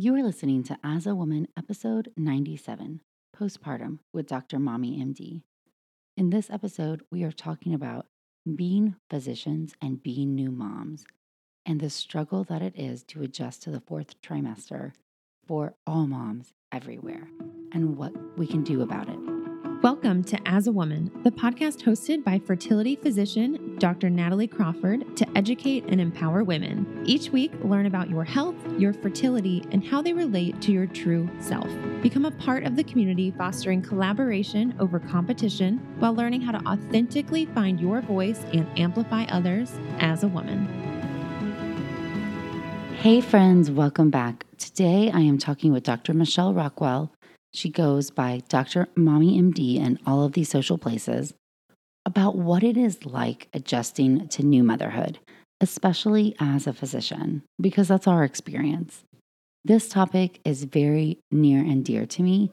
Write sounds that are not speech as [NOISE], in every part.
You are listening to As a Woman, episode 97, Postpartum with Dr. Mommy MD. In this episode, we are talking about being physicians and being new moms and the struggle that it is to adjust to the fourth trimester for all moms everywhere and what we can do about it. Welcome to As a Woman, the podcast hosted by fertility physician Dr. Natalie Crawford to educate and empower women. Each week, learn about your health, your fertility, and how they relate to your true self. Become a part of the community fostering collaboration over competition while learning how to authentically find your voice and amplify others as a woman. Hey, friends, welcome back. Today, I am talking with Dr. Michelle Rockwell she goes by Dr. Mommy MD in all of these social places about what it is like adjusting to new motherhood, especially as a physician, because that's our experience. This topic is very near and dear to me.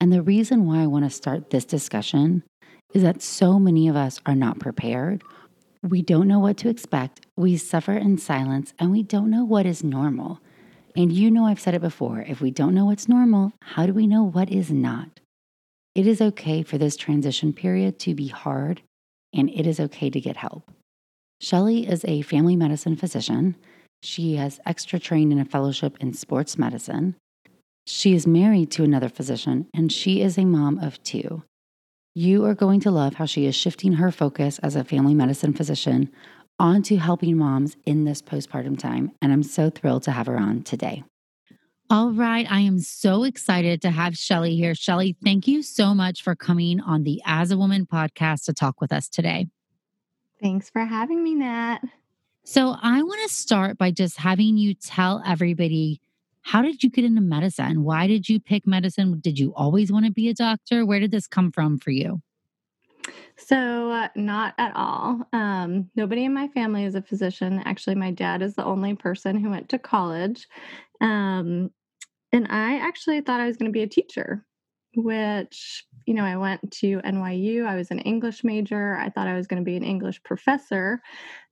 And the reason why I want to start this discussion is that so many of us are not prepared. We don't know what to expect. We suffer in silence and we don't know what is normal. And you know, I've said it before if we don't know what's normal, how do we know what is not? It is okay for this transition period to be hard, and it is okay to get help. Shelly is a family medicine physician. She has extra trained in a fellowship in sports medicine. She is married to another physician, and she is a mom of two. You are going to love how she is shifting her focus as a family medicine physician on to helping moms in this postpartum time. And I'm so thrilled to have her on today. All right. I am so excited to have Shelly here. Shelly, thank you so much for coming on the As a Woman podcast to talk with us today. Thanks for having me, Nat. So, I want to start by just having you tell everybody how did you get into medicine? Why did you pick medicine? Did you always want to be a doctor? Where did this come from for you? So, uh, not at all. Um, nobody in my family is a physician. Actually, my dad is the only person who went to college. Um, and I actually thought I was going to be a teacher, which, you know, I went to NYU. I was an English major. I thought I was going to be an English professor.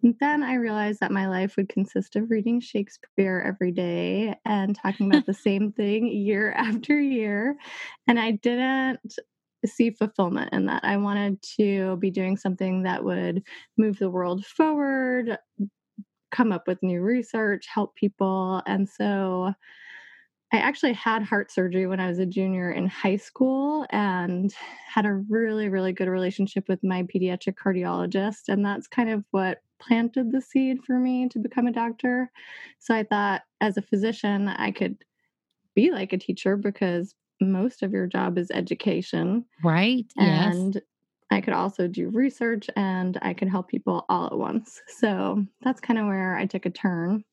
And then I realized that my life would consist of reading Shakespeare every day and talking about the [LAUGHS] same thing year [LAUGHS] after year. And I didn't see fulfillment in that. I wanted to be doing something that would move the world forward, come up with new research, help people. And so I actually had heart surgery when I was a junior in high school and had a really, really good relationship with my pediatric cardiologist. And that's kind of what planted the seed for me to become a doctor. So I thought as a physician, I could be like a teacher because most of your job is education. Right. And yes. I could also do research and I could help people all at once. [LAUGHS] So that's kind of where I took a turn.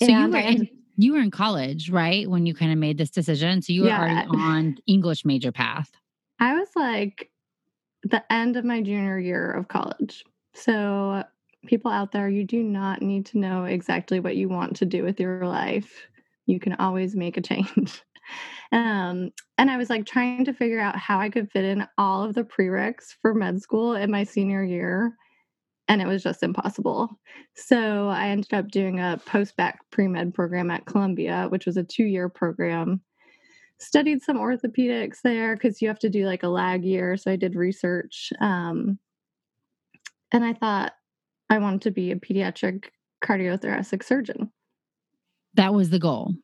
So and you were in, you were in college, right? When you kind of made this decision. So you were yeah. already on English major path. I was like the end of my junior year of college. So people out there, you do not need to know exactly what you want to do with your life. You can always make a [LAUGHS] change. Um, and I was like trying to figure out how I could fit in all of the prereqs for med school in my senior year. And it was just impossible. So I ended up doing a post bac pre med program at Columbia, which was a two year program. Studied some orthopedics there because you have to do like a lag year. So I did research. Um, and I thought I wanted to be a pediatric cardiothoracic surgeon. That was the goal.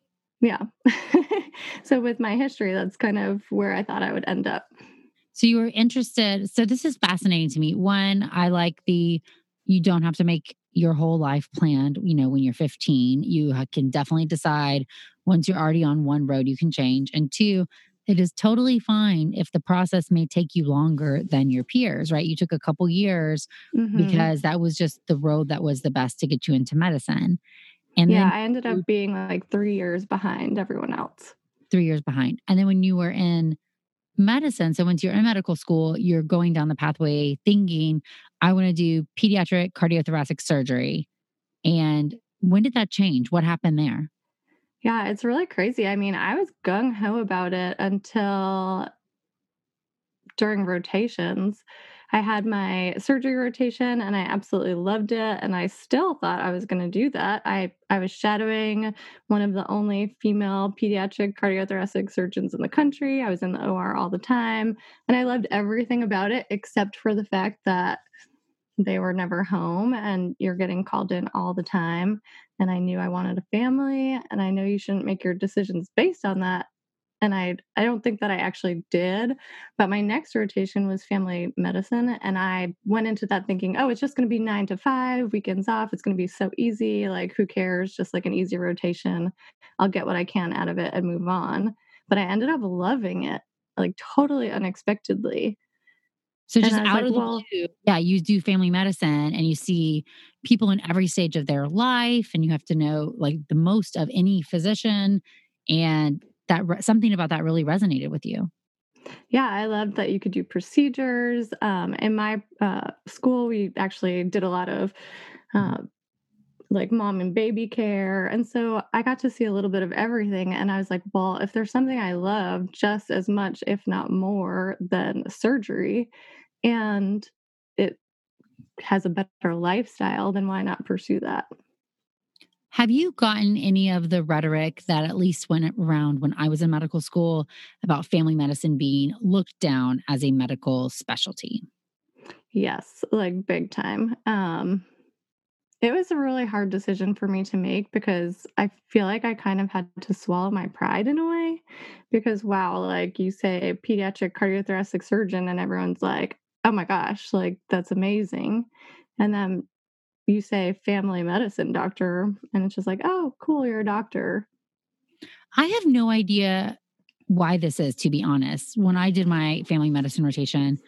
Yeah. [LAUGHS] so with my history, that's kind of where I thought I would end up. So you were interested. So this is fascinating to me. One, I like the you don't have to make your whole life planned, you know, when you're 15. You can definitely decide once you're already on one road, you can change. And two, it is totally fine if the process may take you longer than your peers, right? You took a couple years mm-hmm. because that was just the road that was the best to get you into medicine. And yeah, I ended up being like three years behind everyone else. three years behind. And then when you were in medicine, so once you're in medical school, you're going down the pathway thinking, I want to do pediatric cardiothoracic surgery. And when did that change? What happened there? Yeah, it's really crazy. I mean, I was gung ho about it until during rotations. I had my surgery rotation and I absolutely loved it and I still thought I was going to do that. I I was shadowing one of the only female pediatric cardiothoracic surgeons in the country. I was in the OR all the time and I loved everything about it except for the fact that they were never home and you're getting called in all the time and I knew I wanted a family and I know you shouldn't make your decisions based on that and I I don't think that I actually did. But my next rotation was family medicine, and I went into that thinking, oh, it's just going to be nine to five, weekends off. It's going to be so easy. Like, who cares? Just like an easy rotation. I'll get what I can out of it and move on. But I ended up loving it, like totally unexpectedly. So just out like, of the well, blue, yeah, you do family medicine and you see people in every stage of their life, and you have to know like the most of any physician. And that re- something about that really resonated with you. Yeah, I loved that you could do procedures. Um, in my uh, school, we actually did a lot of uh, like mom and baby care. And so I got to see a little bit of everything. And I was like, well, if there's something I love just as much, if not more, than surgery, and it has a better lifestyle, then why not pursue that? Have you gotten any of the rhetoric that at least went around when I was in medical school about family medicine being looked down as a medical specialty? Yes, like big time. Um it was a really hard decision for me to make because I feel like I kind of had to swallow my pride in a way because wow, like you say pediatric cardiothoracic surgeon and everyone's like, "Oh my gosh, like that's amazing." And then you say family medicine doctor and it's just like oh cool you're a doctor. I have no idea why this is to be honest. When i did my family medicine rotation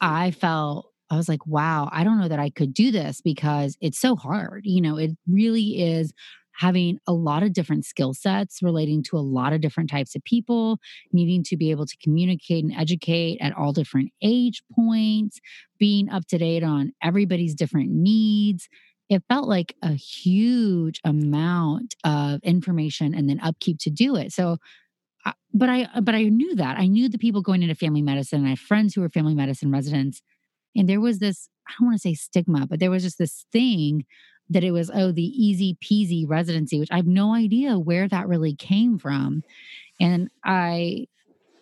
i felt i was like wow i don't know that i could do this because it's so hard you know it really is having a lot of different skill sets relating to a lot of different types of people, needing to be able to communicate and educate at all different age points, being up to date on everybody's different needs. It felt like a huge amount of information and then upkeep to do it. So, uh, but I uh, but I knew that I knew the people going into family medicine. And I have friends who were family medicine residents, and there was this I don't want to say stigma, but there was just this thing that it was, oh, the easy peasy residency, which I have no idea where that really came from. And I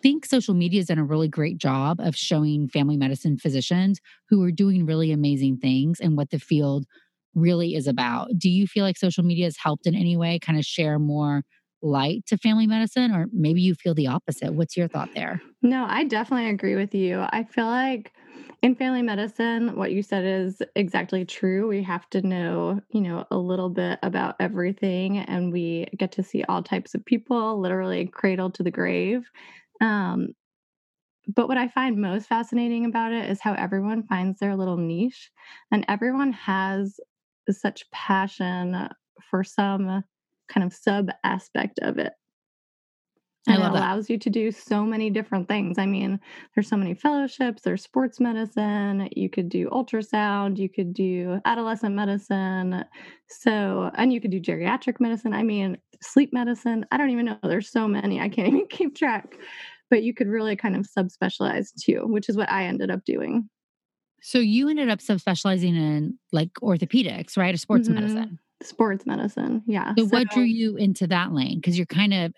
think social media has done a really great job of showing family medicine physicians who are doing really amazing things and what the field really is about. Do you feel like social media has helped in any way kind of share more light to family medicine or maybe you feel the opposite? What's your thought there? No, I definitely agree with you. I feel like in family medicine, what you said is exactly true. We have to know, you know, a little bit about everything, and we get to see all types of people, literally cradle to the grave. Um, but what I find most fascinating about it is how everyone finds their little niche, and everyone has such passion for some kind of sub aspect of it and it allows that. you to do so many different things. I mean, there's so many fellowships, there's sports medicine, you could do ultrasound, you could do adolescent medicine. So, and you could do geriatric medicine. I mean, sleep medicine. I don't even know. There's so many. I can't [LAUGHS] even keep track. But you could really kind of subspecialize too, which is what I ended up doing. So you ended up subspecializing in like orthopedics, right? Or sports mm-hmm. medicine. Sports medicine. Yeah. So, so what drew you into that lane? Because you're kind of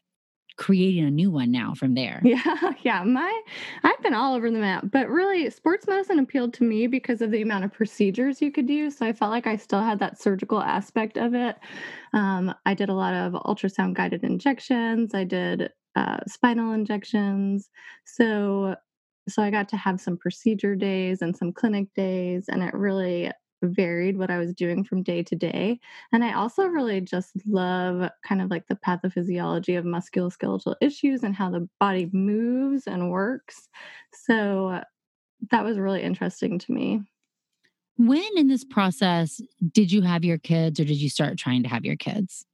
creating a new one now from there. [LAUGHS] Yeah, yeah. My I've been all over the map, but really sports medicine appealed to me because of the amount of procedures you could do. So I felt like I still had that surgical aspect of it. Um, I did a lot of ultrasound guided injections. I did uh, spinal injections. So so I got to have some procedure days and some clinic days, and it really varied what I was doing from day to day. And I also really just love kind of like the pathophysiology of musculoskeletal issues and how the body moves and works. So that was really interesting to me. when in this process did you have your kids or did you start trying to have your kids?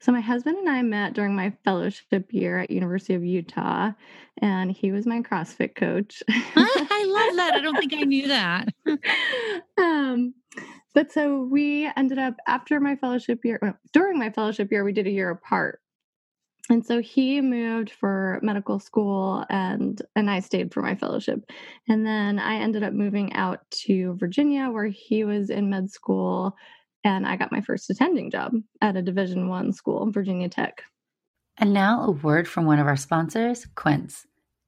So my husband and I met during my fellowship year at University of Utah, and he was my CrossFit coach. [LAUGHS] Ah, I love that. I don't think I knew that. [LAUGHS] um, but so we ended up after my fellowship year, well, during my fellowship year, we did a year apart. And so he moved for medical school and and I stayed for my fellowship. And then I ended up moving out to Virginia where he was in med school and I got my first attending job at a Division 1 school, Virginia Tech. And now a word from one of our sponsors, Quince.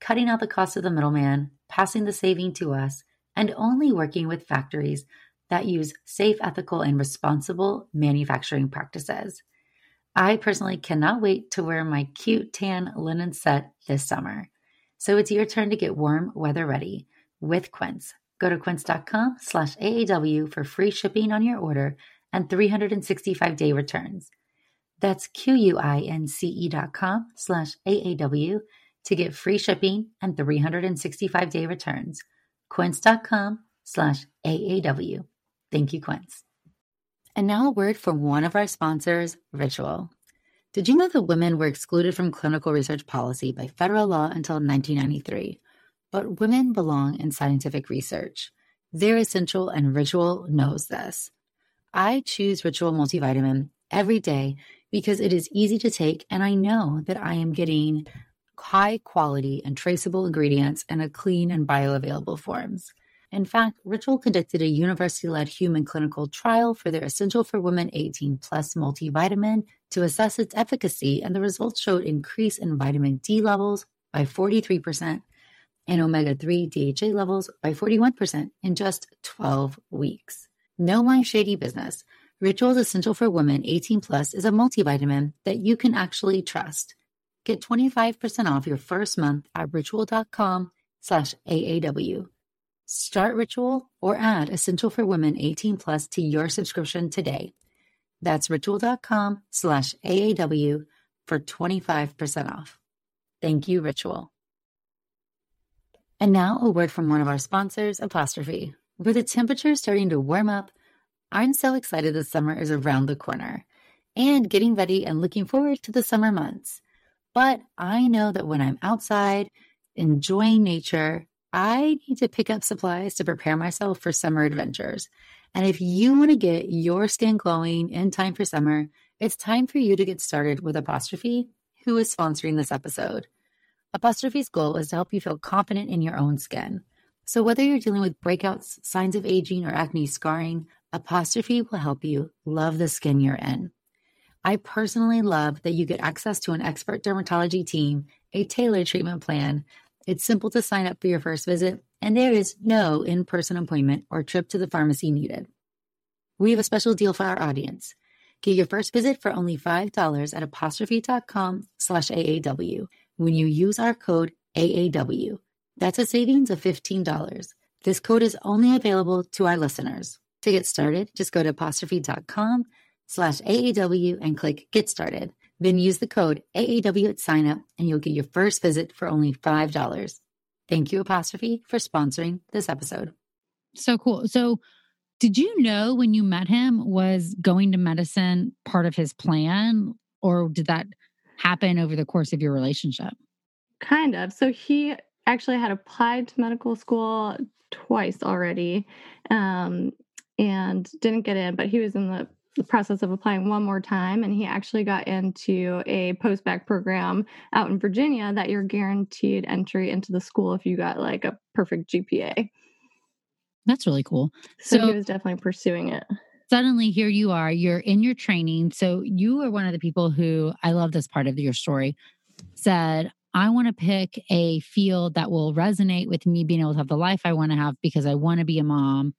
cutting out the cost of the middleman, passing the saving to us, and only working with factories that use safe, ethical, and responsible manufacturing practices. I personally cannot wait to wear my cute tan linen set this summer. So it's your turn to get warm weather ready with Quince. Go to quince.com slash AAW for free shipping on your order and 365 day returns. That's Q-U-I-N-C-E dot com slash AAW to get free shipping and 365 day returns. Quince.com slash AAW. Thank you, Quince. And now a word from one of our sponsors, Ritual. Did you know that women were excluded from clinical research policy by federal law until 1993? But women belong in scientific research. They're essential, and Ritual knows this. I choose Ritual multivitamin every day because it is easy to take, and I know that I am getting high quality and traceable ingredients in a clean and bioavailable forms. In fact, Ritual conducted a university led human clinical trial for their Essential for Women 18 Plus multivitamin to assess its efficacy, and the results showed increase in vitamin D levels by 43% and omega 3 DHA levels by 41% in just 12 weeks. No my shady business. Ritual's Essential for Women 18 Plus is a multivitamin that you can actually trust. Get 25% off your first month at ritual.com slash AAW. Start Ritual or add Essential for Women 18 Plus to your subscription today. That's ritual.com slash AAW for 25% off. Thank you, Ritual. And now a word from one of our sponsors, Apostrophe. With the temperature starting to warm up, I'm so excited the summer is around the corner and getting ready and looking forward to the summer months. But I know that when I'm outside enjoying nature, I need to pick up supplies to prepare myself for summer adventures. And if you want to get your skin glowing in time for summer, it's time for you to get started with Apostrophe, who is sponsoring this episode. Apostrophe's goal is to help you feel confident in your own skin. So, whether you're dealing with breakouts, signs of aging, or acne scarring, Apostrophe will help you love the skin you're in. I personally love that you get access to an expert dermatology team, a tailored treatment plan. It's simple to sign up for your first visit, and there is no in person appointment or trip to the pharmacy needed. We have a special deal for our audience. Get your first visit for only $5 at apostrophe.com slash AAW when you use our code AAW. That's a savings of $15. This code is only available to our listeners. To get started, just go to apostrophe.com slash AAW and click Get Started. Then use the code AAW at sign up and you'll get your first visit for only $5. Thank you, Apostrophe, for sponsoring this episode. So cool. So, did you know when you met him was going to medicine part of his plan, or did that happen over the course of your relationship? Kind of. So he actually had applied to medical school twice already um, and didn't get in, but he was in the, the process of applying one more time. And he actually got into a post bac program out in Virginia that you're guaranteed entry into the school if you got like a perfect GPA. That's really cool. So, so he was definitely pursuing it suddenly here you are, you're in your training. So you are one of the people who I love this part of your story said, I want to pick a field that will resonate with me being able to have the life I want to have because I want to be a mom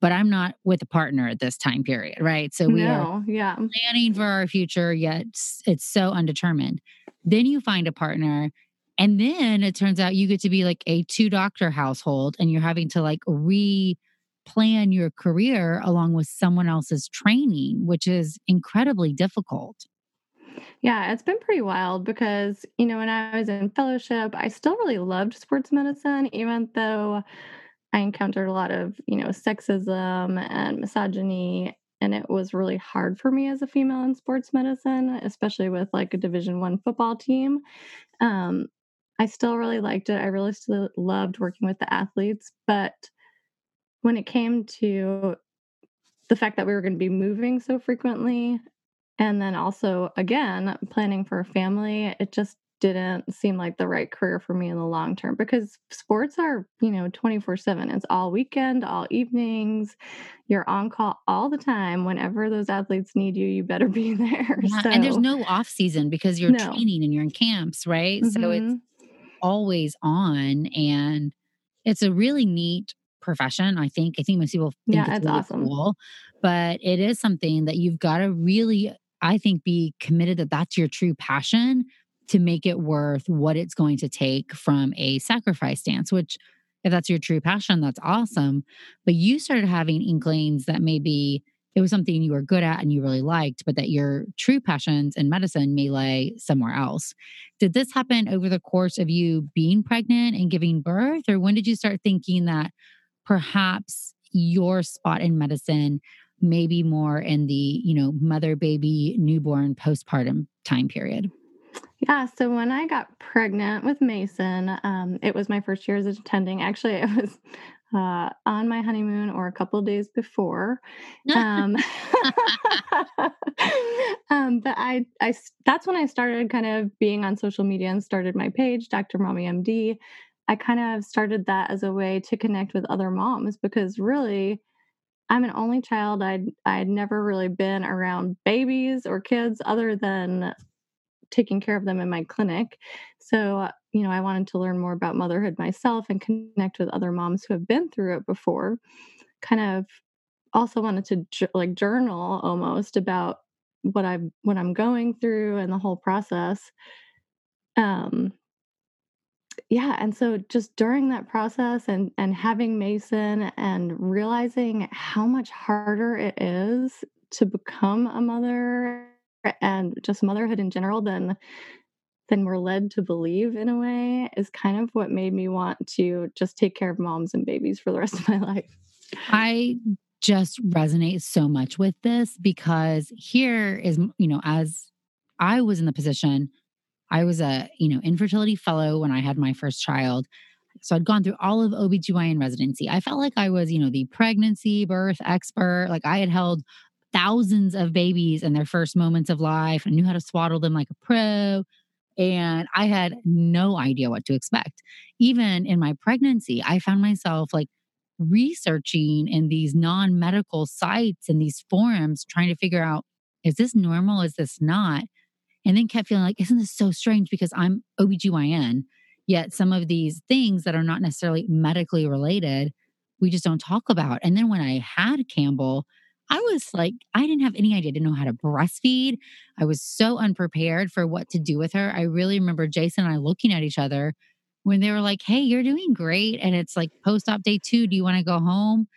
but I'm not with a partner at this time period, right? So we no, are yeah. planning for our future, yet it's so undetermined. Then you find a partner, and then it turns out you get to be like a two doctor household, and you're having to like re plan your career along with someone else's training, which is incredibly difficult. Yeah, it's been pretty wild because, you know, when I was in fellowship, I still really loved sports medicine, even though I encountered a lot of, you know, sexism and misogyny and it was really hard for me as a female in sports medicine, especially with like a division 1 football team. Um I still really liked it. I really still loved working with the athletes, but when it came to the fact that we were going to be moving so frequently and then also again planning for a family, it just didn't seem like the right career for me in the long term because sports are, you know, 24 7. It's all weekend, all evenings. You're on call all the time. Whenever those athletes need you, you better [LAUGHS] be there. Yeah, so, and there's no off season because you're No. training and you're in camps, right? So it's Mhm. always on and it's a really neat profession i think i think most people think Yeah, it's it's really awesome. cool but it is something that you've got to really i think be committed that that's your true passion to make it worth what it's going to take from a sacrifice stance which if that's your true passion that's awesome. But you started having inklings that maybe it was something you were good at and you really liked but that your true passions in medicine may lay somewhere else. Did this happen over the course of you being pregnant and giving birth or when did you start thinking that perhaps your spot in medicine may be more in the you know mother baby newborn postpartum time period Yeah, so when I got pregnant with Mason, um, it was my first year as attending. Actually, it was uh, on my honeymoon or a couple days before. Um, [LAUGHS] um, but I, I, that's when I started kind of being on social media and started my page, Dr. Mommy MD. I kind of started that as a way to connect with other moms because really, I'm an only child. I'd I'd never really been around babies or kids other than taking care of them in my clinic. So, uh, you know, I wanted to learn more about motherhood myself and connect with other moms who have been through it before. Kind of also wanted to like journal almost about what I'm what I'm going through and the whole process. Um yeah, and so just during that process and and having Mason and realizing how much harder it is to become a mother and just motherhood in general than than we're led to believe in a way is kind of what made me want to just take care of moms and babies for the rest of my [LAUGHS] life. I just resonate so much with this because here is, you know, as I was in the position, I was a, you know, infertility fellow when I had my first child. So I'd gone through all of OBGYN residency. I felt like I was, you know, the pregnancy birth expert. Like I had held thousands of babies in their first moments of life and knew how to swaddle them like a pro. And I had no idea what to expect. Even in my pregnancy, I found myself like researching in these non medical sites and these forums, trying to figure out is this normal? Is this not? And then kept feeling like, isn't this so strange because I'm OBGYN? Yet some of these things that are not necessarily medically related, we just don't talk about. And then when I had Campbell, I was like, I didn't have any idea. I didn't know how to breastfeed. I was so unprepared for what to do with her. I really remember Jason and I looking at each other when they were like, Hey, you're doing great. And it's like post op day two. Do you want to go home?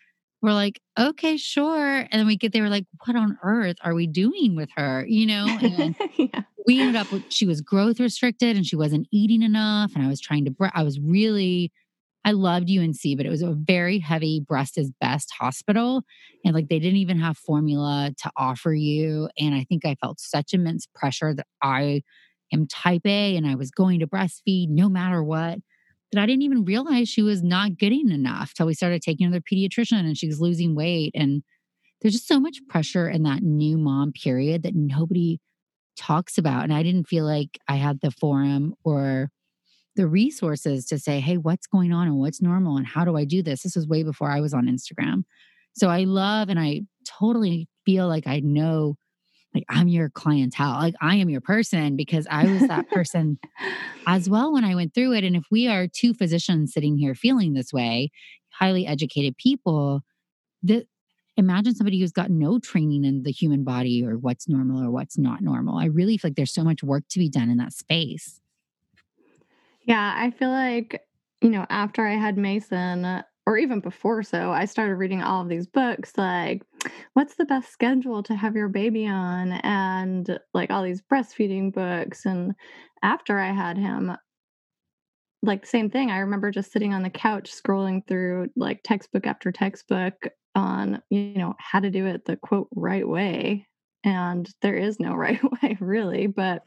We're like, okay, sure. And then we get there, we're like, what on earth are we doing with her? You know? And [LAUGHS] yeah. we ended up with she was growth restricted and she wasn't eating enough and i was trying to bre- i was really i loved unc but it was a very heavy breast is best hospital and like they didn't even have formula to offer you and i think i felt such immense pressure that i am type a and i was going to breastfeed no matter what that i didn't even realize she was not getting enough till we started taking her to the pediatrician and she was losing weight and there's just so much pressure in that new mom period that nobody talks about. And I didn't feel like I had the forum or the resources to say, hey, what's going on and what's normal and how do I do this? This was way before I was on Instagram. So I love and I totally feel like I know like I'm your clientele. Like I am your person because I was that [LAUGHS] person as well when I went through it. And if we are two physicians sitting here feeling this way, highly educated people, the imagine somebody who's got no training in the human body or what's normal or what's not normal. I really feel like there's so much work to be done in that space. Yeah, I feel like, you know, after I had Mason, or even before so, I started reading all of these books like what's the best schedule to have your baby on and like all these breastfeeding books and after I had him like same thing. I remember just sitting on the couch scrolling through like textbook after textbook on, you know, how to do it the quote right way. And there is no [LAUGHS] right way really, but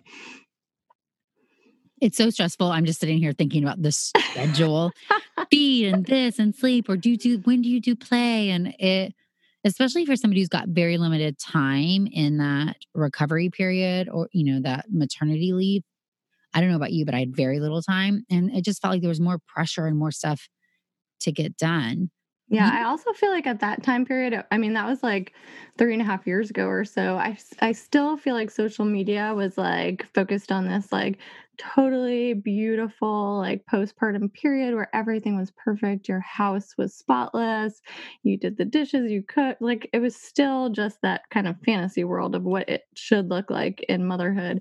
it's so stressful. I'm just sitting here thinking about the schedule, [LAUGHS] feed and this and sleep, or do you do when do you do play? And it, especially for somebody who's got very limited time in that recovery period or, you know, that maternity leave. I don't know about you, but I had very little time. And it just felt like there was more pressure and more stuff to get done. Yeah, mm-hmm. I also feel like at that time period, uh, I mean, that was like three and a half years ago or so. I, I still feel like social media was like focused on this like totally beautiful, like postpartum period where everything was perfect. Your house was spotless. You did the dishes, you cooked. Like it was still just that kind of fantasy world of what it should look like in motherhood.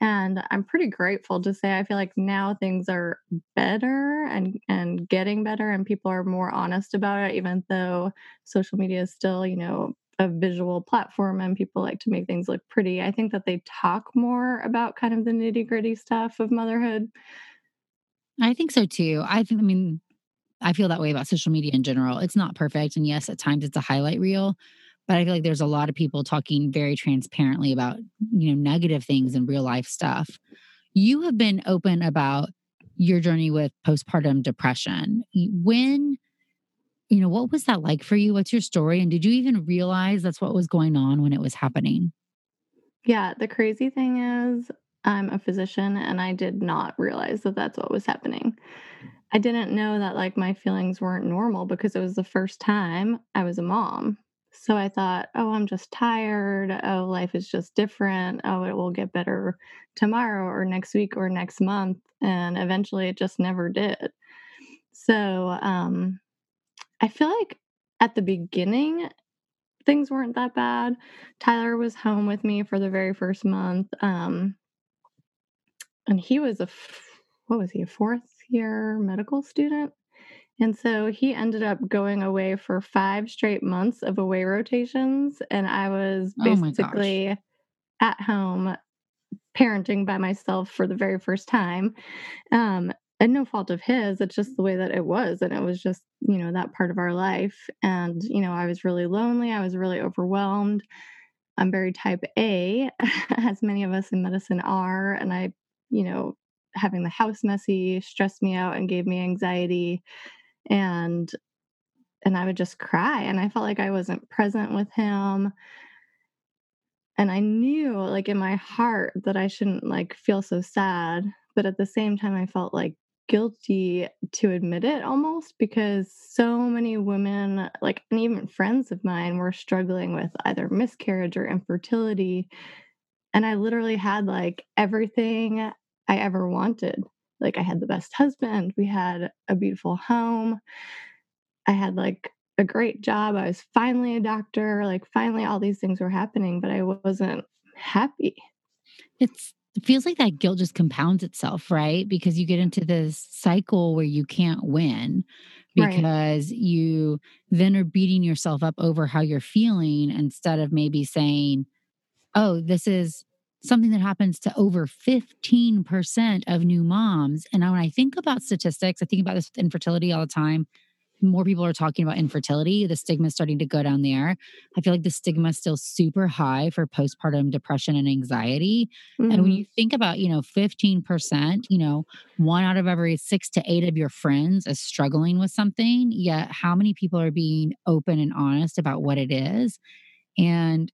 And I'm pretty grateful to say I feel like now things are better and and getting better and people are more honest about it even though social media is still, you know, a visual platform and people like to make things look pretty. I think that they talk more about kind of the nitty-gritty stuff of motherhood. I think so too. I think I mean I feel that way about social media in general. It's not perfect and yes, at times it's a highlight reel, but I feel like there's a lot of people talking very transparently about, you know, negative things and real life stuff. You have been open about your journey with postpartum depression. When, you know, what was that like for you? What's your story? And did you even realize that's what was going on when it was happening? Yeah, the crazy thing is, I'm a physician and I did not realize that that's what was happening. I didn't know that like my feelings weren't normal because it was the first time I was a mom. So I thought, oh, I'm just tired. Oh, life is just different. Oh, it will get better tomorrow or next week or next month. And eventually it just never did. So um, I feel like at the beginning, things weren't that bad. Tyler was home with me for the very first month. Um, and he was a, what was he, a fourth year medical student? And so he ended up going away for five straight months of away rotations. And I was Oh basically at home parenting by myself for the very first time. Um, and no fault of his, it's just mm-hmm. the way that it was. And it was just, you know, that part of our life. And, you know, I was really lonely. I was really overwhelmed. I'm very type A, [LAUGHS] as many of us in medicine are. And I, you know, having the house messy stressed me out and gave me anxiety and and I would just cry and I felt like I wasn't present with him and I knew like in my heart that I shouldn't like feel so sad but at the same time I felt like guilty to admit it almost because so many women like and even friends of mine were struggling with either miscarriage or infertility and I literally had like everything I ever wanted like I had the best husband, we had a beautiful home. I had like a great job. I was finally a doctor. Like finally all these things were happening, but I wasn't happy. It's it feels like that guilt just compounds itself, right? Because you get into this cycle where you can't win because right. you then are beating yourself up over how you're feeling instead of maybe saying, oh, this is something that happens to over 15% of new moms. And when I think about statistics, I think about this with infertility all the time. More people are talking about infertility. The stigma is starting to go down there. I feel like the stigma is still super high for postpartum depression and anxiety. Mm-hmm. And when mm-hmm. you think about, you know, 15%, you know, one out of every six to eight of your friends is struggling with something, yet how many people are being open and honest about what it is? And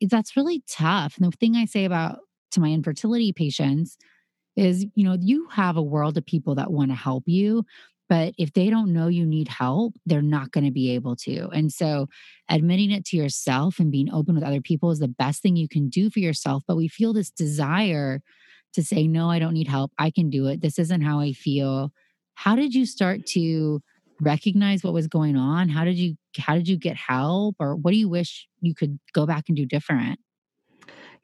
that's really tough. And the thing I say about to my infertility patients is, you know, you have a world of people that want to help you, but if they don't know you need help, they're not going to be able to. And so admitting it to yourself and being open with other people is the best thing you can do for yourself. But we feel this desire to say, no, I don't need help. I can do it. This isn't how I feel. How did you start to recognize what was going on? How did you how did you get help or what do you wish you could go back and do different?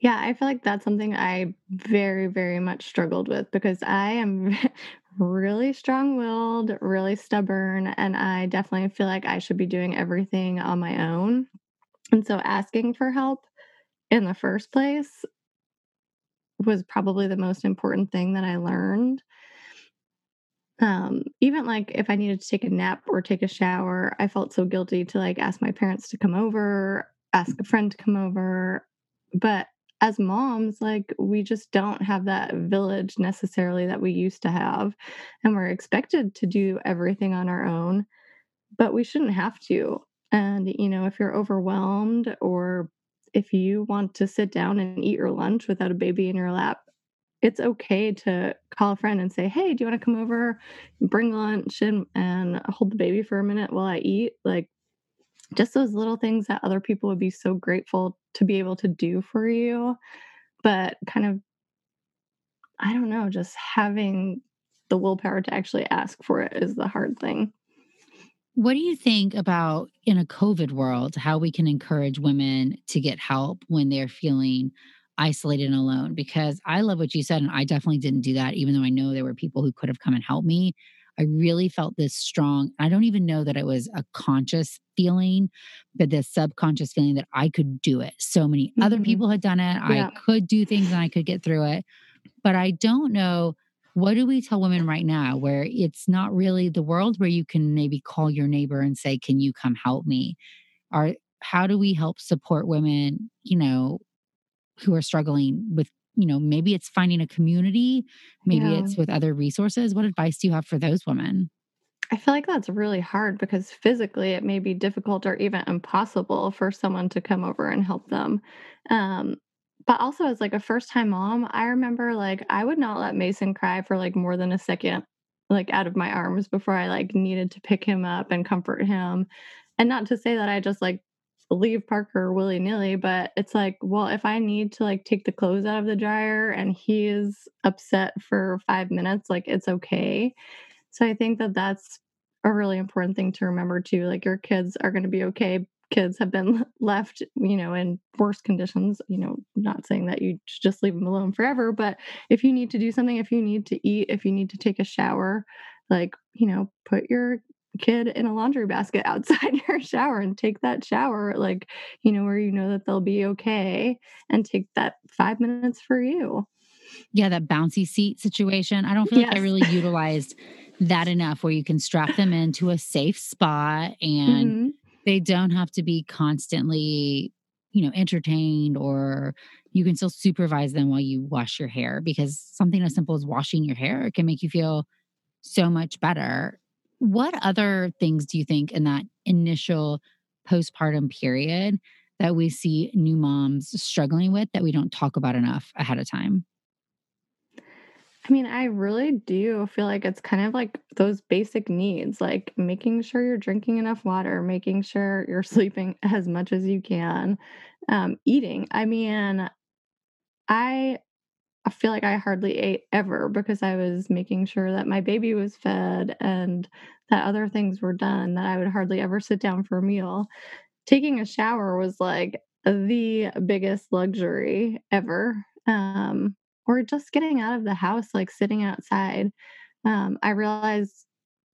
Yeah, I feel like that's something I very, very much struggled with because I am [LAUGHS] really strong willed, really stubborn, and I definitely feel like I should be doing everything on my own. And so asking for help in the first place was probably the most important thing that I learned. Um, even like if I needed to take a nap or take a shower, I felt so guilty to like ask my parents to come over, ask a friend to come over. But as moms, like we just don't have that village necessarily that we used to have. And we're expected to do everything on our own, but we shouldn't have to. And, you know, if you're overwhelmed or if you want to sit down and eat your lunch without a baby in your lap, it's okay to call a friend and say, Hey, do you want to come over, bring lunch and, and hold the baby for a minute while I eat? Like, just those little things that other people would be so grateful to be able to do for you. But kind of, I don't know, just having the willpower to actually ask for it is the hard thing. What do you think about in a COVID world, how we can encourage women to get help when they're feeling isolated and alone? Because I love what you said, and I definitely didn't do that, even though I know there were people who could have come and helped me. I really felt this strong. I don't even know that it was a conscious feeling, but this subconscious feeling that I could do it. So many mm-hmm. other people had done it. Yeah. I could do things and I could get through it. But I don't know what do we tell women right now where it's not really the world where you can maybe call your neighbor and say, Can you come help me? Or how do we help support women, you know, who are struggling with you know, maybe it's finding a community, maybe yeah. it's with other resources. What advice do you have for those women? I feel like that's really hard because physically it may be difficult or even impossible for someone to come over and help them. Um, but also as like a first time mom, I remember like I would not let Mason cry for like more than a second like out of my arms before I like needed to pick him up and comfort him. And not to say that I just like leave Parker willy nilly, but it's like, well, if I need to like take the clothes out of the dryer and he is upset for five minutes, like it's okay. So I think that that's a really important thing to remember too. Like your kids are going to be okay. Kids have been [LAUGHS] left, you know, in worse conditions. You know, not saying that you just leave them alone forever, but if you need to do something, if you need to eat, if you need to take a shower, like, you know, put your kid in a laundry basket [LAUGHS] outside your shower and take that shower like you know where you know that they'll be okay and take that 5 minutes for you yeah that bouncy seat situation i don't feel yes. like i really utilized that enough where you can strap them into a safe spot and mm-hmm. they don't have to be constantly you know entertained or you can still supervise them while you wash your hair because something as simple as washing your hair can make you feel so much better what other things do you think in that initial postpartum period that we see new moms struggling with that we don't talk about enough ahead of time? I mean, I really do feel like it's kind of like those basic needs, like making sure you're drinking enough water, making sure you're [LAUGHS] sleeping as much as you can, um, eating. I mean, I I feel like I hardly ate ever because I was making sure that my baby was fed and that other things were done, that I would hardly ever sit down for a meal. Taking a shower was like the biggest luxury ever. Um, or just getting out of the house, like sitting outside. Um, I realized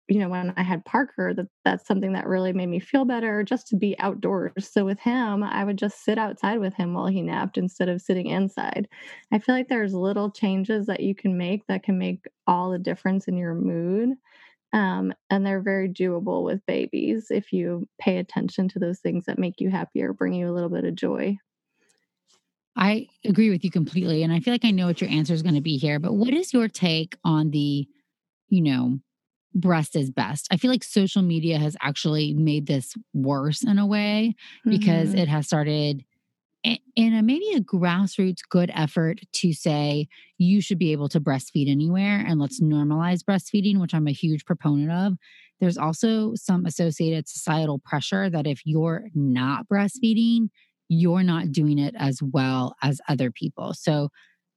you know, when I had Parker, that that's something that really made me feel better just to be outdoors. So with him, I would just sit outside with him while he napped instead of sitting inside. I feel like there's little changes that you can make that can make all the difference in your mood. Um, and they're very doable with babies if you pay attention to those things that make you happier, bring you a little bit of joy. I agree with you completely. And I feel like I know what your answer is going to be here, but what is your take on the, you know, breast is best. I feel like social media has actually made this worse in a way because mm-hmm. it has started in a maybe a grassroots good effort to say you should be able to breastfeed anywhere and let's normalize breastfeeding, which I'm a huge proponent of. There's also some associated societal pressure that if you're not breastfeeding, you're not doing it as well as other people. So,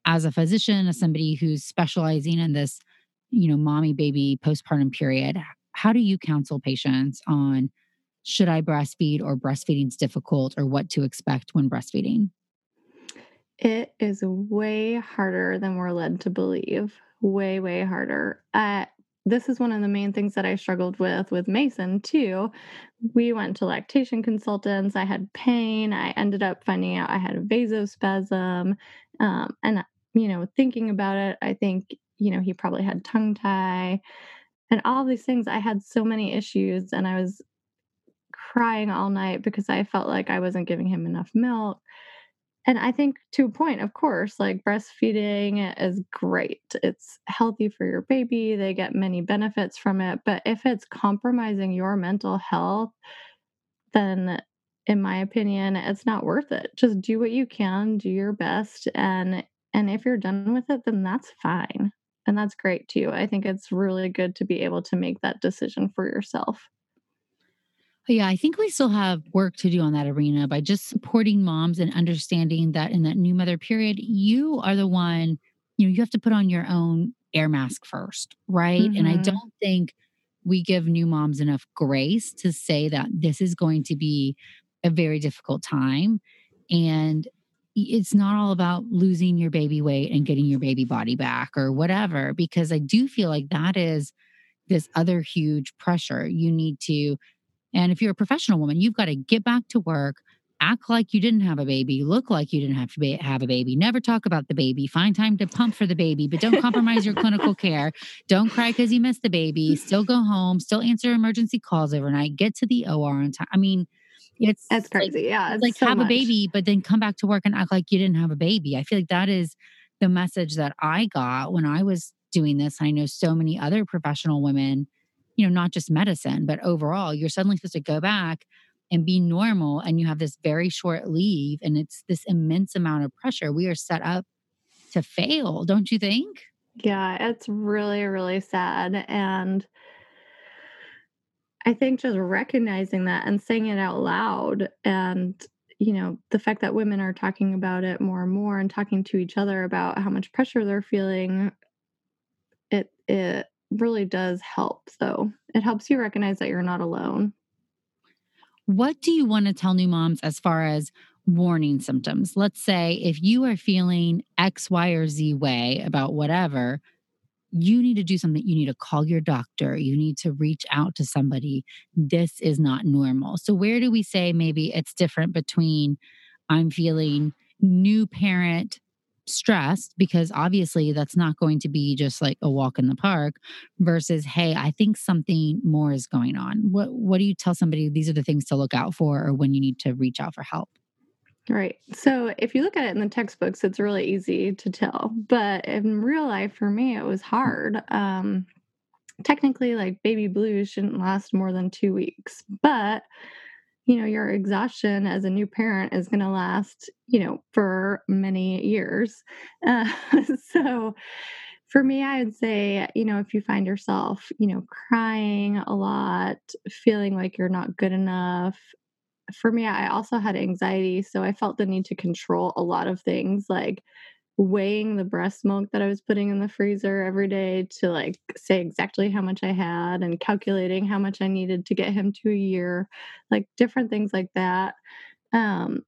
as a physician, as somebody who's specializing in this you know, mommy baby postpartum period, how do you counsel patients on should I breastfeed or breastfeeding's difficult or what to expect when breastfeeding? It is way harder than we're led to believe. Way, way harder. Uh, this is one of the main things that I struggled with with Mason too. We went to lactation consultants. I had pain. I ended up finding out I had a vasospasm. Um, and, you know, thinking about it, I think, you know, he probably had tongue tie and all these things. I had so many issues and I was crying all night because I felt like I wasn't giving him enough milk. And I think to a point, of course, like breastfeeding is great. It's healthy for your baby. They get many benefits from it. But if it's compromising your mental health, then in my opinion, it's not worth it. Just do what you can, do your best. And and if you're done with it, then that's fine. And that's great too. I think it's really good to be able to make that decision for yourself. Yeah, I think we still have work to do on that arena by just supporting moms and understanding that in that new mother period, you are the one, you know, you have to put on your own air mask first, right? Mm-hmm. And I mm-hmm. don't think we give new moms enough grace to say that this is going to be a very difficult time. And it's not all about losing your baby weight and getting your baby body back or whatever, because I do feel like that is this other huge pressure. You need to and if you're a professional woman, you've got to get back to work, act like you didn't have a baby, look like you didn't have to be, have a baby, never talk about the baby, find time to pump for the baby, but don't compromise your clinical care. Don't cry because you missed the baby, still go home, still answer emergency calls overnight, get to the OR on time. I mean, it's that's crazy. Like, yeah. It's like so have much. a baby, but then come back to work and act like you didn't have a baby. I feel like that is the message that I got when I was doing this. and I know so many other professional women you know, not just medicine, but overall, you're suddenly supposed to go back and be normal and you have this very short leave and it's this immense amount of pressure. We are set up to fail, don't you think? Yeah, it's really, really sad. And I think just recognizing that and saying it out loud and you know the fact that women are talking about it more and more and talking to each other about how much pressure they're feeling it it really does help, though. It helps you recognize that you're not alone. What do you want to tell new moms as far as warning symptoms? Let's say if you are feeling X, Y, or Z way about whatever, you need to do something. You need to call your doctor. You need to reach out to somebody. This is not normal. So, where do we say maybe it's different between I'm feeling new parent stressed because obviously that's not going to be just like a walk in the park versus hey i think something more is going on what what do you tell somebody these are the things to look out for or when you need to reach out for help Right. So if you look at it in the textbooks, it's really easy to tell. But in real life, for me, it was hard. Um, technically, like baby blues shouldn't last more than two weeks. But you know your exhaustion as a new parent is going to last you know for many years uh, [LAUGHS] so for me i would say you know if you find yourself you know crying a lot feeling like you're not good enough for me i also had anxiety so i felt the need to control a lot of things like weighing the breast milk that I was putting in the freezer every day to like say exactly how much I had and calculating how much I needed to get him to a year, like different things like that. Um,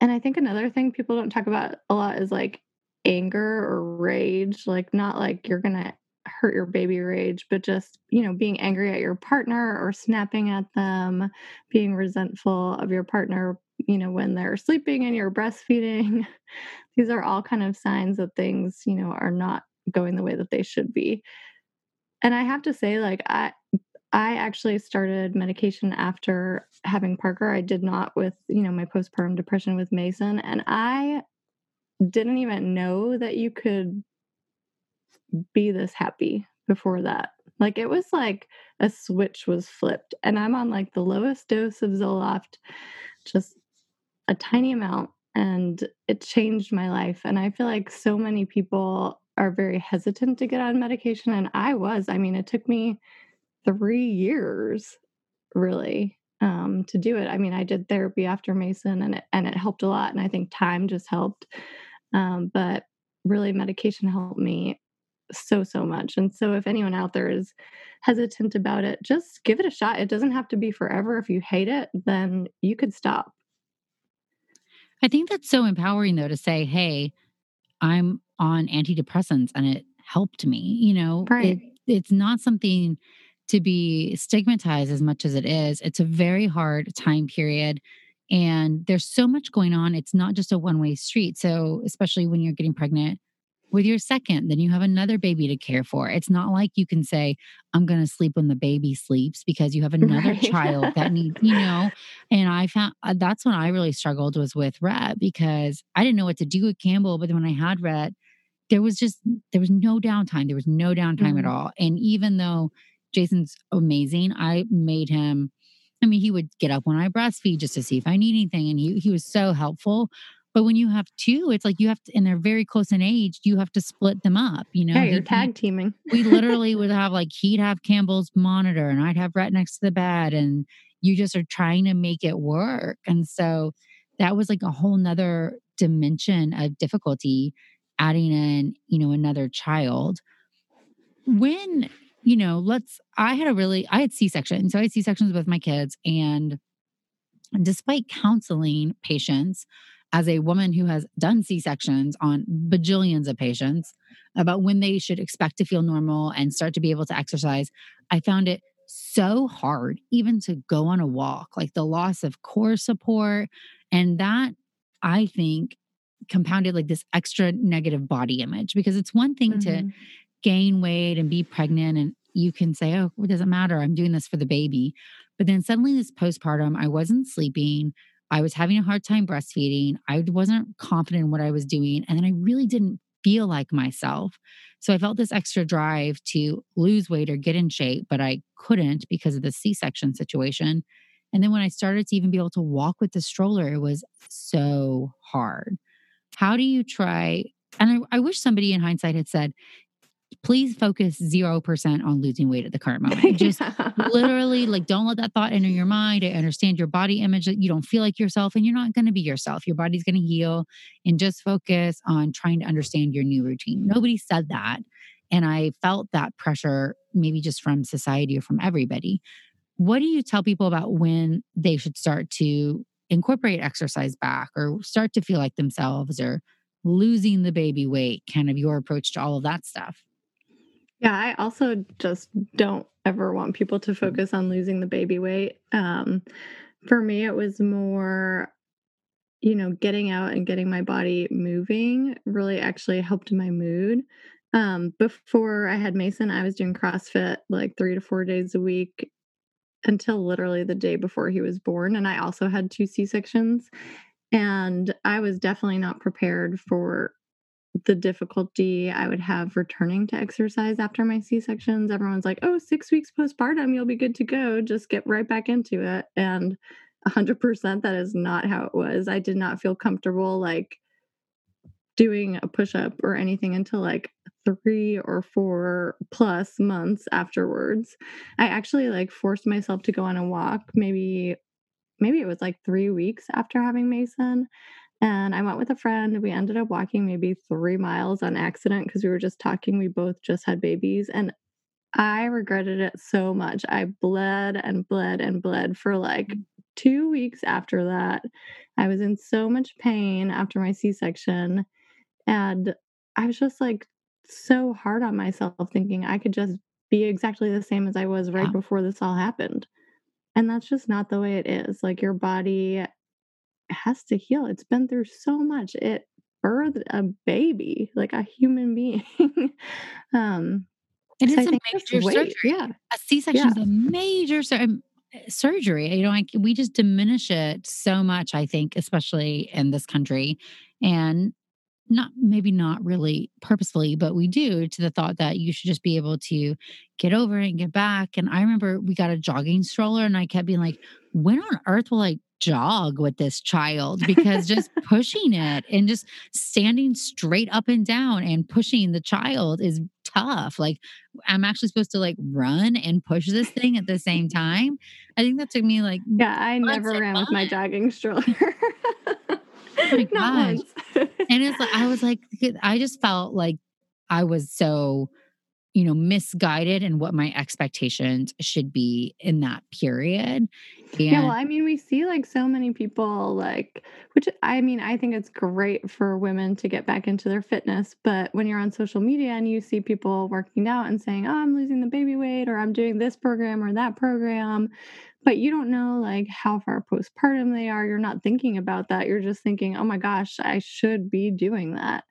and I think another thing people don't talk about a lot is like anger or rage, like not like you're going to hurt your baby rage, but just, you know, being angry at your partner or snapping at them, being resentful of your partner you know, when they're sleeping and you're breastfeeding. [LAUGHS] These are all kind of signs that things, you know, are not going the way that they should be. And I have to say, like, I, I actually started medication after having Parker. I did not with, you know, my postpartum depression with Mason. And I didn't even know that you could be this happy before that. Like it was like a switch was flipped. And I'm on like the lowest dose of Zoloft, just a tiny amount and it changed my life. And I feel like so many people are very hesitant to get on medication. And I was, I mean, it took me three years really um, to do it. I mean, I did therapy after Mason and it, and it helped a lot. And I think time just helped. Um, but really, medication helped me so so much. And so if anyone out there is hesitant about it, just give it a shot. It doesn't have to be forever. If you hate it, then you could stop. I think that's so empowering though to say, "Hey, I'm on antidepressants and it helped me." You know, right. It, it's not something to be stigmatized as much as it is. It's a very hard time period and there's so much going on. It's not just a one way street. So, especially when you're getting pregnant with your second, then you have another baby to care for. It's not like you can say, I'm going to sleep when the baby sleeps because you have another right. child that needs, you know. And I found uh, that's when I really struggled was with Rhett because I didn't know what to do with Campbell. But then when I had Rhett, there was just, there was no downtime. There was no downtime mm-hmm. at all. And even though Jason's amazing, I made him I mean, he would get up when I breastfeed just to see if I need anything. And he, he was so helpful. But when you have two, it's like you have to, and they're very close in age, you have to split them up, you know? Yeah, you're tag teaming. we [LAUGHS] literally would have like, he'd have Campbell's monitor and I'd have Rhett next to the bed. And you just are trying to make it work. And so that was like a whole nother dimension of difficulty adding in, you know, another child. When you know, let's, I had a really, I had C section. So I had C sections with my kids. And despite counseling patients, as a woman who has done C sections on bajillions of patients about when they should expect to feel normal and start to be able to exercise, I found it so hard even to go on a walk, like the loss of core support. And that I think compounded like this extra negative body image because it's one thing mm-hmm. to gain weight and be pregnant and you can say, oh, it doesn't matter. I'm doing this for the baby. But then suddenly, this postpartum, I wasn't sleeping. I was having a hard time breastfeeding. I wasn't confident in what I was doing. And then I really didn't feel like myself. So I felt this extra drive to lose weight or get in shape, but I couldn't because of the C section situation. And then when I started to even be able to walk with the stroller, it was so hard. How do you try? And I, I wish somebody in hindsight had said, please focus 0% on losing weight at the current moment. Just [LAUGHS] literally like don't let that thought enter your mind. I understand your body image that you don't feel like yourself and you're not going to be yourself. Your body's going to heal and just focus on trying to understand your new routine. Nobody said that. And I felt that pressure maybe just from society or from everybody. What do you tell people about when they should start to incorporate exercise back or start to feel like themselves or losing the baby weight, kind of your approach to all of that stuff? Yeah, I also just don't ever want people to focus on losing the baby weight. Um, for me, it was more, you know, getting out and getting my body moving really actually helped my mood. Um, before I had Mason, I was doing CrossFit like three to four days a week until literally the day before he was born. And I also had two C sections. And I was definitely not prepared for the difficulty I would have returning to exercise after my C sections. Everyone's like, oh, six weeks postpartum, you'll be good to go. Just get right back into it. And 100% that is not how it was. I did not feel comfortable like doing a push up or anything until like three or four plus months afterwards. I actually like forced myself to go on a walk maybe maybe it was like three weeks after having Mason. And I went with a friend. We ended up walking maybe three miles on accident because we were just talking. We both just had babies. And I regretted it so much. I bled and bled and bled for like mm. two weeks after that. I was in so much pain after my C section. And I was just like so hard on myself, thinking I could just be exactly the same as I was right before this all happened. And that's just not the way it is. Like your body has to heal. It's been through so much. It birthed a baby, like a human [LAUGHS] being. um, it is a major surgery. Yeah. A C section is a major sur- um, surgery. You know, like we just diminish it so much, I think, especially in this country. And not maybe not really purposefully, but we do to the thought that you should just be able to get over it and get back. And I remember we got a jogging stroller and I kept being like, when on earth will I jog with this child? Because [LAUGHS] just pushing it and just standing straight up and down and pushing the child is tough. Like I'm actually supposed to like run and push this thing at the same time. I think that took me like Yeah, I never ran months. with my jogging stroller. oh my [LAUGHS] gosh. and it's like I was like I just felt like I was so you know, misguided and what my expectations should be in that period. And yeah, well, I mean, we see like so many people, like, which I mean, I think it's great for women to get back into their fitness. But when you're on social media and you see people working out and saying, oh, I'm losing the baby weight or I'm doing this program or that program, but you don't know like how far postpartum they are, you're not thinking about that. You're just thinking, oh my gosh, I should be doing that,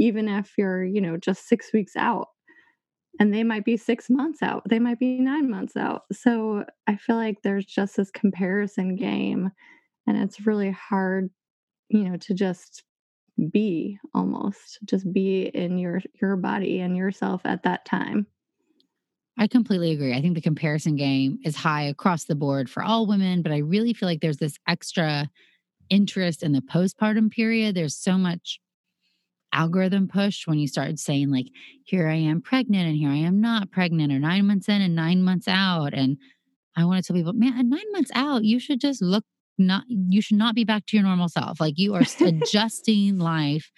even if you're, you know, just six weeks out and they might be six months out they might be nine months out so i feel like there's just this comparison game and it's really hard you know to just be almost just be in your your body and yourself at that time I completely agree. I think the comparison game is high across the board for all women, but I really feel like there's this extra interest in the postpartum period. There's so much algorithm push when you started saying like here i am pregnant and here i am not pregnant or nine months in and nine months out and i want to tell people man at nine months out you should just look not you should not be back to your normal self. Like you are [LAUGHS] adjusting life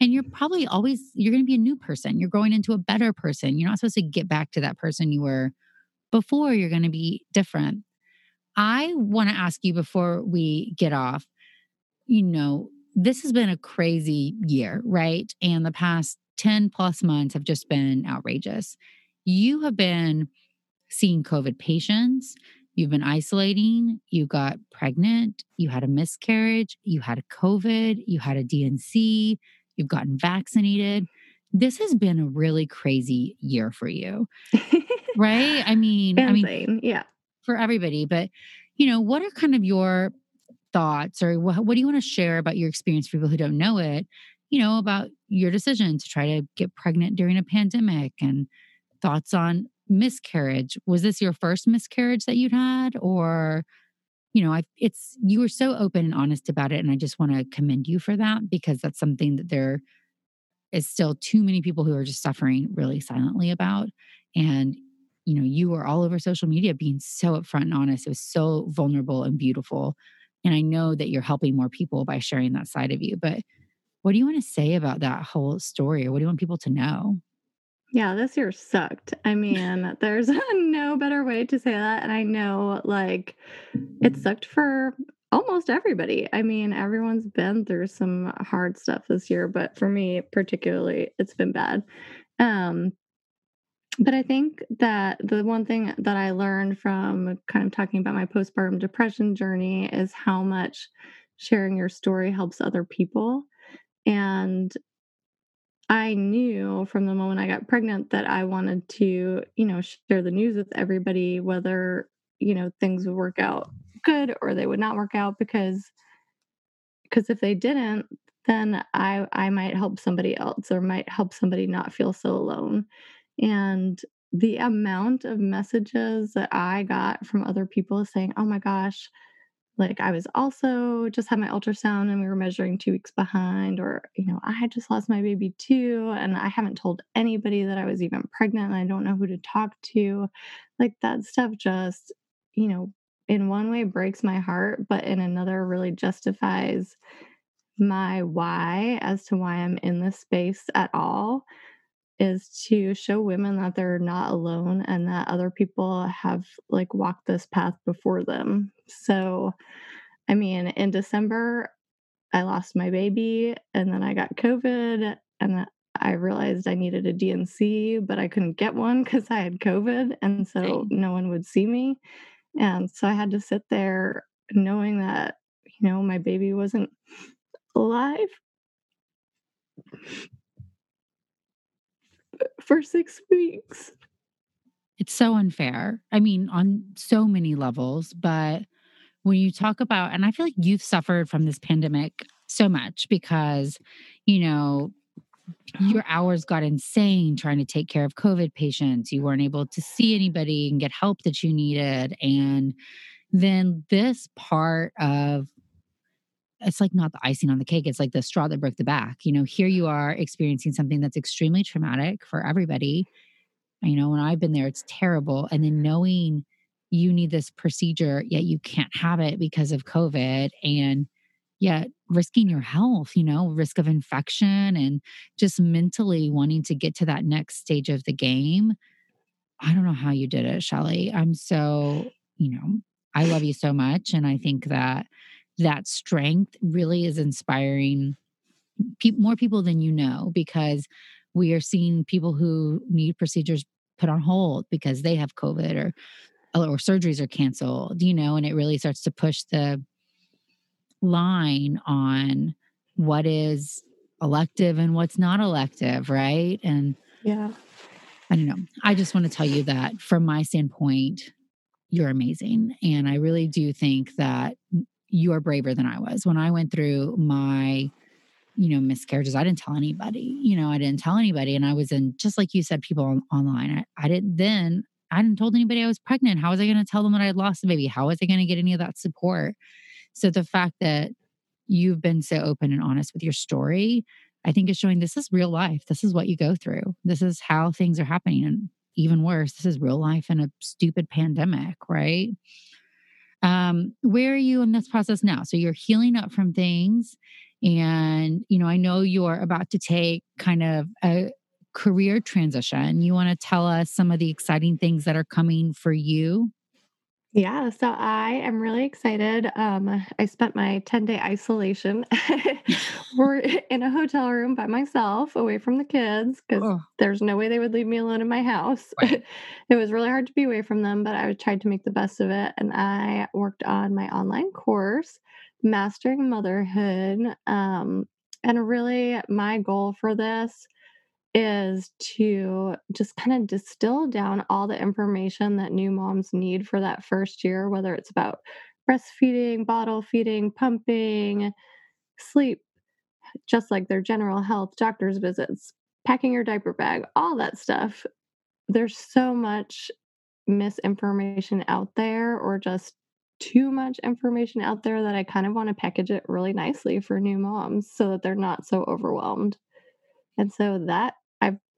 and you're probably always you're going to be a new person. You're growing into a better person. You're not supposed to get back to that person you were before. You're going to be different. I want to ask you before we get off you know this has been a crazy year, right? And the past 10 plus months have just been outrageous. You have been seeing COVID patients, you've been isolating, you got pregnant, you had a miscarriage, you had a COVID, you had a D&C, you've gotten vaccinated. This has been a really crazy year for you. right? I [LAUGHS] mean, I mean, yeah. For everybody, but you know, what are kind of your thoughts or what, what do you want to share about your experience for people who don't know it you know about your decision to try to get pregnant during a pandemic and thoughts on miscarriage? Was this your first miscarriage that you'd had? Or you know I, it's you were so open and honest about it and i just want to commend you for that because that's something that there is still too many people who are just suffering really silently about. And you know you were all over social media being so upfront and honest. It was so vulnerable and beautiful and I know that you're helping more people by sharing that side of you. But what do you want to say about that whole story or what do you want people to know? Yeah, this year sucked. I mean, there's [LAUGHS] no better way to say that. And I know like it sucked for almost everybody. I mean, everyone's been through some hard stuff this year, but for me particularly, it's been bad. Um, but I think that the one thing that I learned from kind of talking about my postpartum depression journey is how much sharing your story helps other people. And I knew from the moment I got pregnant that I wanted to, you know, share the news with everybody, whether, you know, things would work out good or they would not work out because because if they didn't, then I I might help somebody else or might help somebody not feel so alone. And the amount of messages that I got from other people saying, oh my gosh, like I was also just had my ultrasound and we were measuring two weeks behind, or, you know, I had just lost my baby too. And I haven't told anybody that I was even pregnant and I don't know who to talk to. Like that stuff just, you know, in one way breaks my heart, but in another really justifies my why as to why I'm in this space at all is to show women that they're not alone and that other people have like walked this path before them. So, I mean, in December, I lost my baby and then I got COVID and I realized I needed a D&C, but I couldn't get one because I had COVID. And so no one would see me. And so I had to sit there knowing that, you know, my baby wasn't alive for six weeks. It's so unfair. I mean, on so many levels, but when you talk about, and I feel like you've suffered from this pandemic so much because, you know, your hours got insane trying to take care of COVID patients. You weren't able to see anybody and get help that you needed. And then this part of it's like not the icing on the cake it's like the straw that broke the back you know here you are experiencing something that's extremely traumatic for everybody you know when i've been there it's terrible and then knowing you need this procedure yet you can't have it because of covid and yet risking your health, you know, risk of infection and just mentally wanting to get to that next stage of the game. I don't know how you did it, Shelly. I'm so, you know, I love you so much. And I think that that strength really is inspiring pe- more people than you know because we are seeing people who need procedures put on hold because they have COVID or uh, or surgeries are canceled, you know, and it really starts to push the line on what is elective and what's not elective, right? And yeah. I don't know. I just want to tell you that from my standpoint, you're amazing. And I really do think that you're braver than I was. When I went through my you know, miscarriages. I didn't tell anybody, you know, I didn't tell anybody. And I was in, just like you said, people on, online. I, I didn't then, I didn't told anybody I was pregnant. How was I going to tell them that I lost the baby? How was I going to get any of that support? So the fact that you've been so open and honest with your story, I think is showing this is real life. This is what you go through. This is how things are happening. And even worse, this is real life in a stupid pandemic, right? Um, where are you in this process now? So you're healing up from things and, you know, I know you're about to take kind of a career transition. You want to tell us some of the exciting things that are coming for you? Yeah, so I am really excited. Um, I spent my 10 day isolation [LAUGHS] [LAUGHS] We're in a hotel room by myself, away from the kids, because oh. there's no way they would leave me alone in my house. Right. [LAUGHS] it was really hard to be away from them, but I tried to make the best of it. And I worked on my online course mastering motherhood. Um, and really, my goal for this is to just kind of distill down all the information that new moms need for that first year, whether it's about breastfeeding, bottle feeding, pumping, sleep, just like their general health, doctor's visits, packing your diaper bag, all that stuff. There's so much misinformation out there or just too much information out there that I kind of want to package it really nicely for new moms so that they're not so overwhelmed. And so that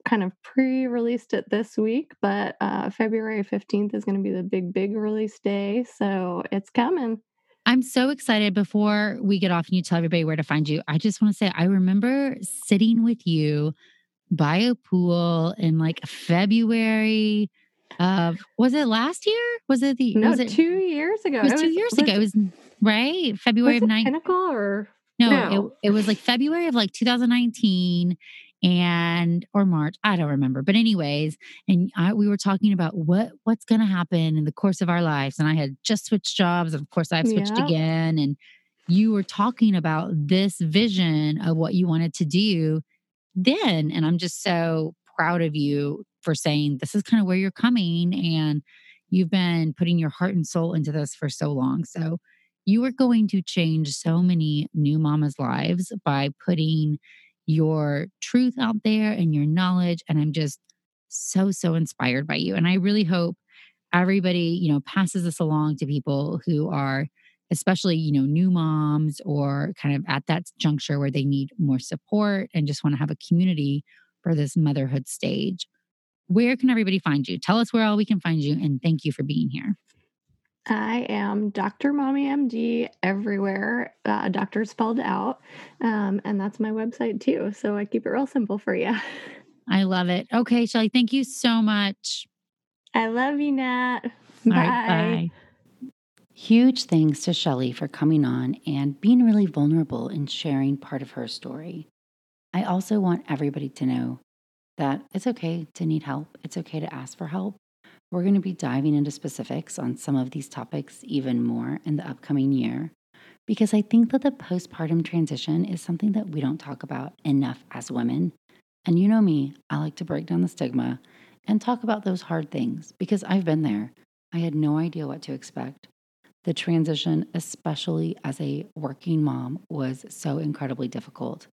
kind of pre released it this week, but uh, February 15th is going to be the big, big release day. So it's coming. I'm so excited. Before we get off and you tell everybody where to find you, I just want to say I remember sitting with you by a pool in like February of was it last year? Was it the no was it two years ago? It was, it was two years was, ago. It was right February was of nine. Pinnacle or no, no. It, it was like February of like 2019 and or March, I don't remember. But anyways, and I, we were talking about what what's going to happen in the course of our lives, and I had just switched jobs, and of course I've switched yeah. again, and you were talking about this vision of what you wanted to do then, and I'm just so proud of you for saying this is kind of where you're coming and you've been putting your heart and soul into this for so long. So you are going to change so many new mamas' lives by putting your truth out there and your knowledge. And I'm just so, so inspired by you. And I really hope everybody, you know, passes this along to people who are especially, you know, new moms or kind of at that juncture where they need more support and just want to have a community for this motherhood stage where can everybody find you? Tell us where all we can find you, and thank you for being here. I am Dr. Mommy MD everywhere, uh, doctor spelled out. Um, and that's my website too. So I keep it real simple for you. [LAUGHS] I love it. Okay, Shelly, thank you so much. I love you, Nat. Bye. Right, bye. Huge thanks to Shelly for coming on and being really vulnerable and sharing part of her story. I also want everybody to know that it's okay to need help, it's okay to ask for help. We're going to be diving into specifics on some of these topics even more in the upcoming year because I think that the postpartum transition is something that we don't talk about enough as women. And you know me, I like to break down the stigma and talk about those hard things because I've been there. I had no idea what to expect. The transition, especially as a working mom, was so incredibly difficult.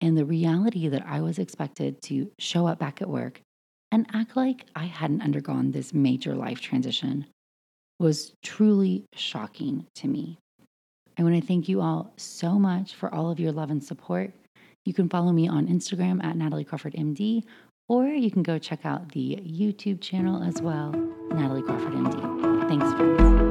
And the reality that I was expected to show up back at work and act like I hadn't undergone this major life transition was truly shocking to me. I want to thank you all so much for all of your love and support. You can follow me on Instagram at Natalie Crawford MD, or you can go check out the YouTube channel as well, Natalie Crawford MD. Thanks, friends.